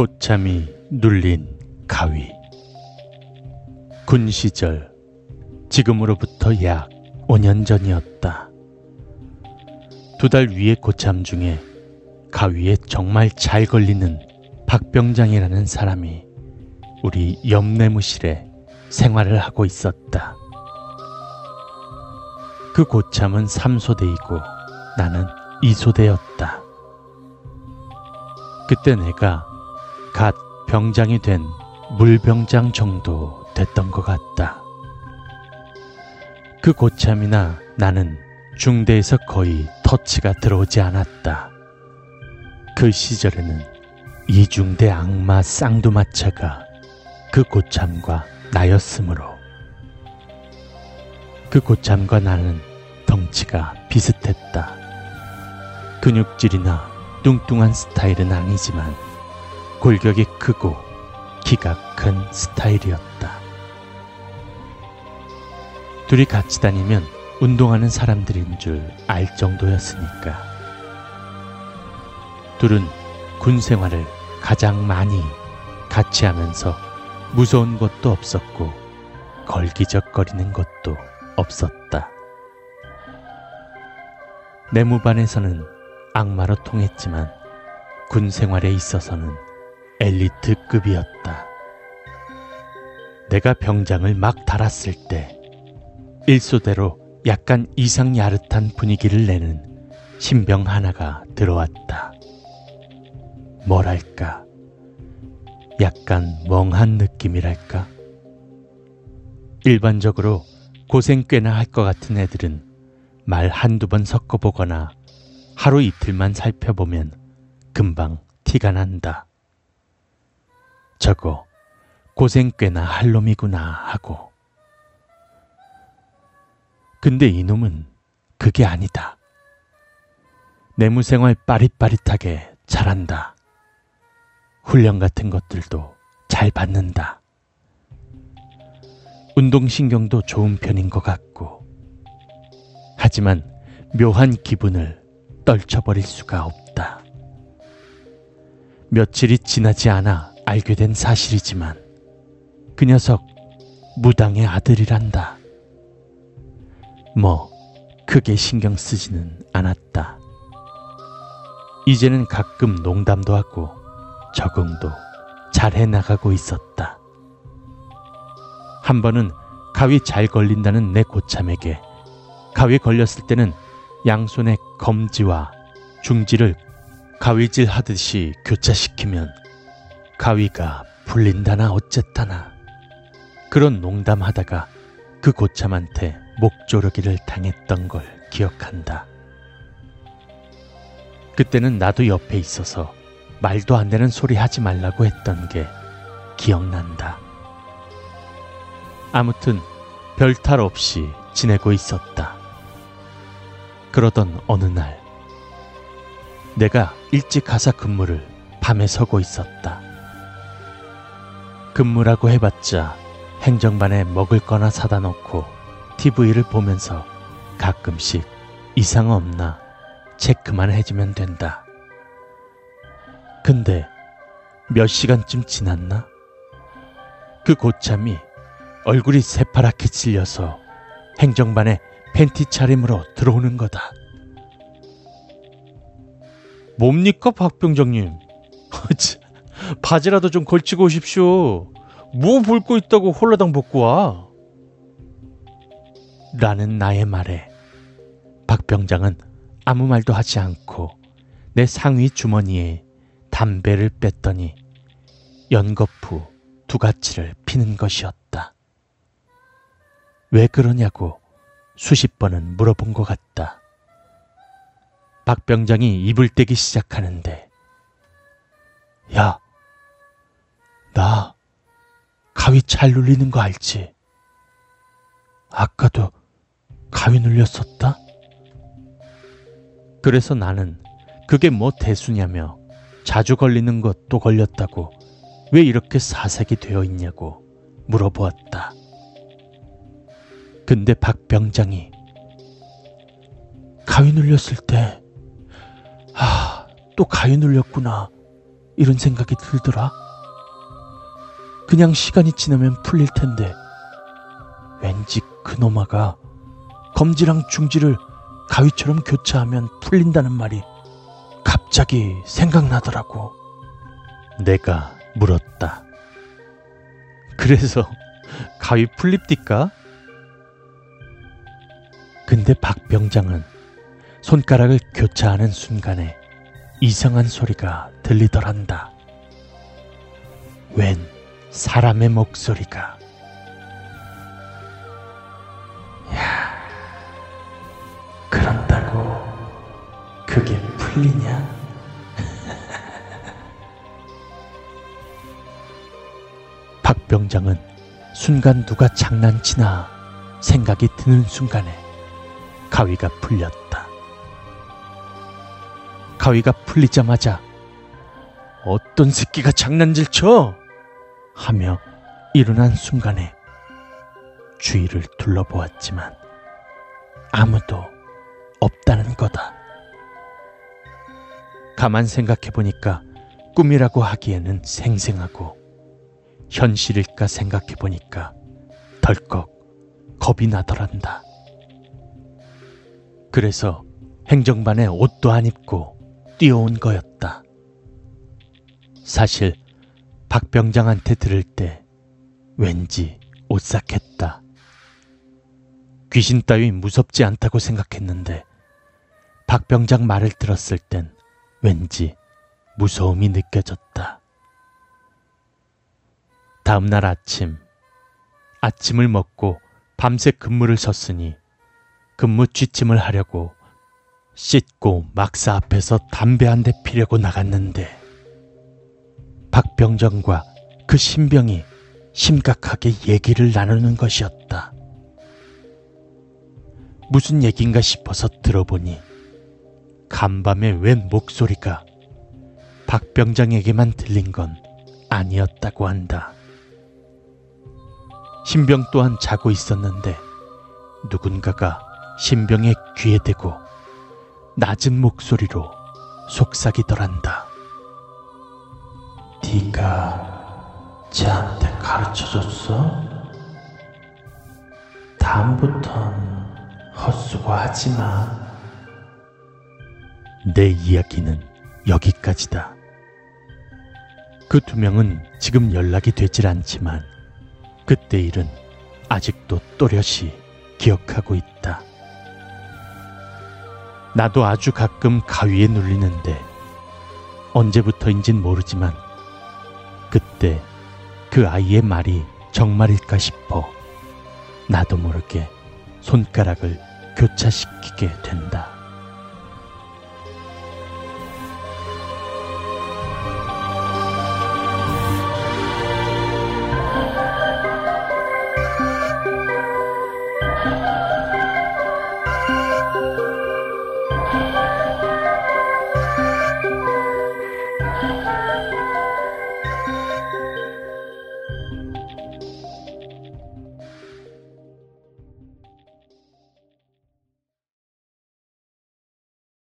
고참이 눌린 가위. 군 시절, 지금으로부터 약 5년 전이었다. 두 달 위의 고참 중에 가위에 정말 잘 걸리는 박병장이라는 사람이 우리 옆내무실에 생활을 하고 있었다. 그 고참은 3소대이고 나는 2소대였다. 그때 내가 갓 병장이 된 물병장 정도 됐던 것 같다. 그 고참이나 나는 중대에서 거의 터치가 들어오지 않았다. 그 시절에는 이중대 악마 쌍두마차가 그 고참과 나였으므로 그 고참과 나는 덩치가 비슷했다. 근육질이나 뚱뚱한 스타일은 아니지만 골격이 크고 키가 큰 스타일이었다. 둘이 같이 다니면 운동하는 사람들인 줄 알 정도였으니까. 둘은 군 생활을 가장 많이 같이 하면서 무서운 것도 없었고 걸기적거리는 것도 없었다. 내무반에서는 악마로 통했지만 군 생활에 있어서는 엘리트급이었다. 내가 병장을 막 달았을 때 일소대로 약간 이상 야릇한 분위기를 내는 신병 하나가 들어왔다. 뭐랄까, 약간 멍한 느낌이랄까? 일반적으로 고생 꽤나 할 것 같은 애들은 말 한두 번 섞어보거나 하루 이틀만 살펴보면 금방 티가 난다. 저거 고생 꽤나 할 놈이구나 하고. 근데 이놈은 그게 아니다. 내무생활 빠릿빠릿하게 잘한다. 훈련 같은 것들도 잘 받는다. 운동신경도 좋은 편인 것 같고. 하지만 묘한 기분을 떨쳐버릴 수가 없다. 며칠이 지나지 않아 알게 된 사실이지만 그 녀석 무당의 아들이란다. 뭐 크게 신경 쓰지는 않았다. 이제는 가끔 농담도 하고 적응도 잘 해 나가고 있었다. 한 번은 가위 잘 걸린다는 내 고참에게 가위 걸렸을 때는 양손에 검지와 중지를 가위질 하듯이 교차시키면 가위가 풀린다나 어쨌다나 그런 농담하다가 그 고참한테 목조르기를 당했던 걸 기억한다. 그때는 나도 옆에 있어서 말도 안 되는 소리 하지 말라고 했던 게 기억난다. 아무튼 별 탈 없이 지내고 있었다. 그러던 어느 날, 내가 일찍 가사 근무를 밤에 서고 있었다. 근무라고 해봤자 행정반에 먹을 거나 사다 놓고 TV를 보면서 가끔씩 이상 없나 체크만 해주면 된다. 근데 몇 시간쯤 지났나? 그 고참이 얼굴이 새파랗게 찔려서 행정반에 팬티 차림으로 들어오는 거다. 뭡니까, 박병장님? 바지라도 좀 걸치고 오십시오. 뭐볼거 있다고 홀라당 벗고 와. 라는 나의 말에 박 병장은 아무 말도 하지 않고 내 상위 주머니에 담배를 뺐더니 연거푸 두 가지를 피는 것이었다. 왜 그러냐고 수십 번은 물어본 것 같다. 박 병장이 입을 떼기 시작하는데, 야, 나 가위 잘 눌리는 거 알지? 아까도 가위 눌렸었다? 그래서 나는 그게 뭐 대수냐며 자주 걸리는 것도 걸렸다고 왜 이렇게 사색이 되어 있냐고 물어보았다. 근데 박 병장이 가위 눌렸을 때, 아, 또 가위 눌렸구나. 이런 생각이 들더라. 그냥 시간이 지나면 풀릴 텐데 왠지 그놈아가 검지랑 중지를 가위처럼 교차하면 풀린다는 말이 갑자기 생각나더라고. 내가 물었다. 그래서 가위 풀립디까? 근데 박 병장은 손가락을 교차하는 순간에 이상한 소리가 들리더란다. 웬 사람의 목소리가. 야, 그런다고 그게 풀리냐? 박 병장은 순간 누가 장난치나 생각이 드는 순간에 가위가 풀렸다. 가위가 풀리자마자 어떤 새끼가 장난질 쳐? 하며 일어난 순간에 주위를 둘러보았지만 아무도 없다는 거다. 가만 생각해 보니까 꿈이라고 하기에는 생생하고 현실일까 생각해 보니까 덜컥 겁이 나더란다. 그래서 행정반에 옷도 안 입고 뛰어온 거였다. 사실 박 병장한테 들을 때 왠지 오싹했다. 귀신 따위 무섭지 않다고 생각했는데 박 병장 말을 들었을 땐 왠지 무서움이 느껴졌다. 다음 날 아침, 아침을 먹고 밤새 근무를 섰으니 근무 취침을 하려고 씻고 막사 앞에서 담배 한 대 피려고 나갔는데 박병정과 그 신병이 심각하게 얘기를 나누는 것이었다. 무슨 얘긴가 싶어서 들어보니 간밤에 웬 목소리가 박병장에게만 들린 건 아니었다고 한다. 신병 또한 자고 있었는데 누군가가 신병의 귀에 대고 낮은 목소리로 속삭이더란다. 네가 쟤한테 가르쳐줬어? 다음부턴 헛수고 하지 마. 내 이야기는 여기까지다. 그 두 명은 지금 연락이 되질 않지만 그때 일은 아직도 또렷이 기억하고 있다. 나도 아주 가끔 가위에 눌리는데 언제부터인진 모르지만 그 때 그 아이의 말이 정말일까 싶어 나도 모르게 손가락을 교차시키게 된다.